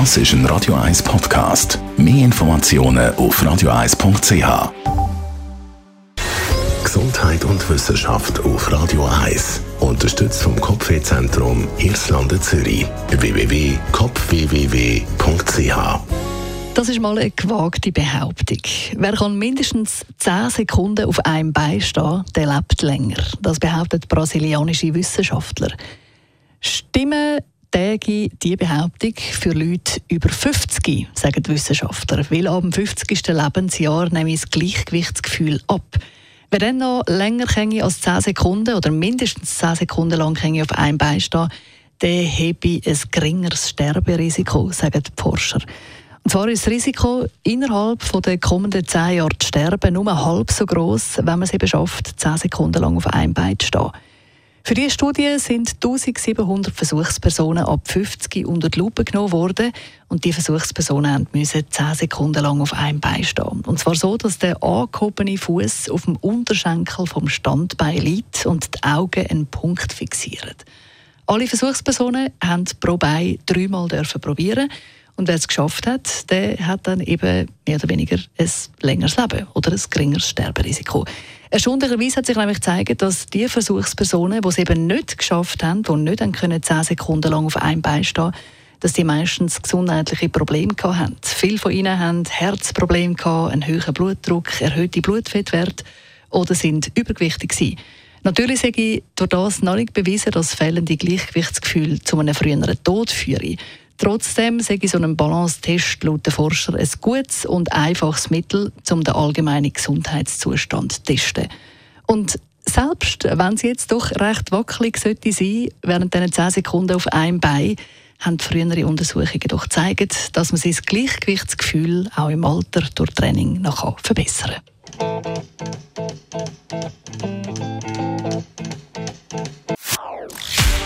Das ist ein Radio 1 Podcast. Mehr Informationen auf radio1.ch. Gesundheit und Wissenschaft auf Radio 1. Unterstützt vom Kopfwehzentrum Irlande Zürich. www.kopfwww.ch das ist mal eine gewagte Behauptung. Wer kann mindestens 10 Sekunden auf einem Bein stehen, der lebt länger. Das behauptet brasilianische Wissenschaftler. Stimmen täge die Behauptung für Leute über 50, sagen die Wissenschaftler. Weil ab dem 50. Lebensjahr nehme ich das Gleichgewichtsgefühl ab. Wer dann noch länger als 10 Sekunden oder mindestens 10 Sekunden lang auf einem Bein stehen, der habe ein geringeres Sterberisiko, sagen die Forscher. Und zwar ist das Risiko, innerhalb der kommenden 10 Jahre zu sterben, nur halb so groß, wenn man es eben schafft, 10 Sekunden lang auf einem Bein zu stehen. Für diese Studie sind 1700 Versuchspersonen ab 50 unter die Lupe genommen worden und die Versuchspersonen mussten 10 Sekunden lang auf einem Bein stehen. Und zwar so, dass der angehobene Fuß auf dem Unterschenkel vom Standbein liegt und die Augen einen Punkt fixieren. Alle Versuchspersonen haben pro Bein dreimal probieren und wer es geschafft hat, der hat dann eben mehr oder weniger ein längeres Leben oder ein geringeres Sterberisiko. Erstaunlicherweise hat sich nämlich gezeigt, dass die Versuchspersonen, die es eben nicht geschafft haben, die nicht können 10 Sekunden lang auf einem Bein stehen dass die meistens gesundheitliche Probleme hatten. Viele von ihnen haben Herzprobleme, einen hohen Blutdruck, erhöhte Blutfettwerte oder sind übergewichtig. Natürlich sage ich durch das noch nicht bewiesen, dass fehlende Gleichgewichtsgefühl zu einem früheren Tod führen. Trotzdem ich so einen Balance-Test laut den Forscher ein gutes und einfaches Mittel, um den allgemeinen Gesundheitszustand zu testen. Und selbst wenn sie jetzt doch recht wackelig sollte sein, während diesen 10 Sekunden auf einem Bein, haben frühere Untersuchungen doch gezeigt, dass man sein Gleichgewichtsgefühl auch im Alter durch Training noch verbessern kann.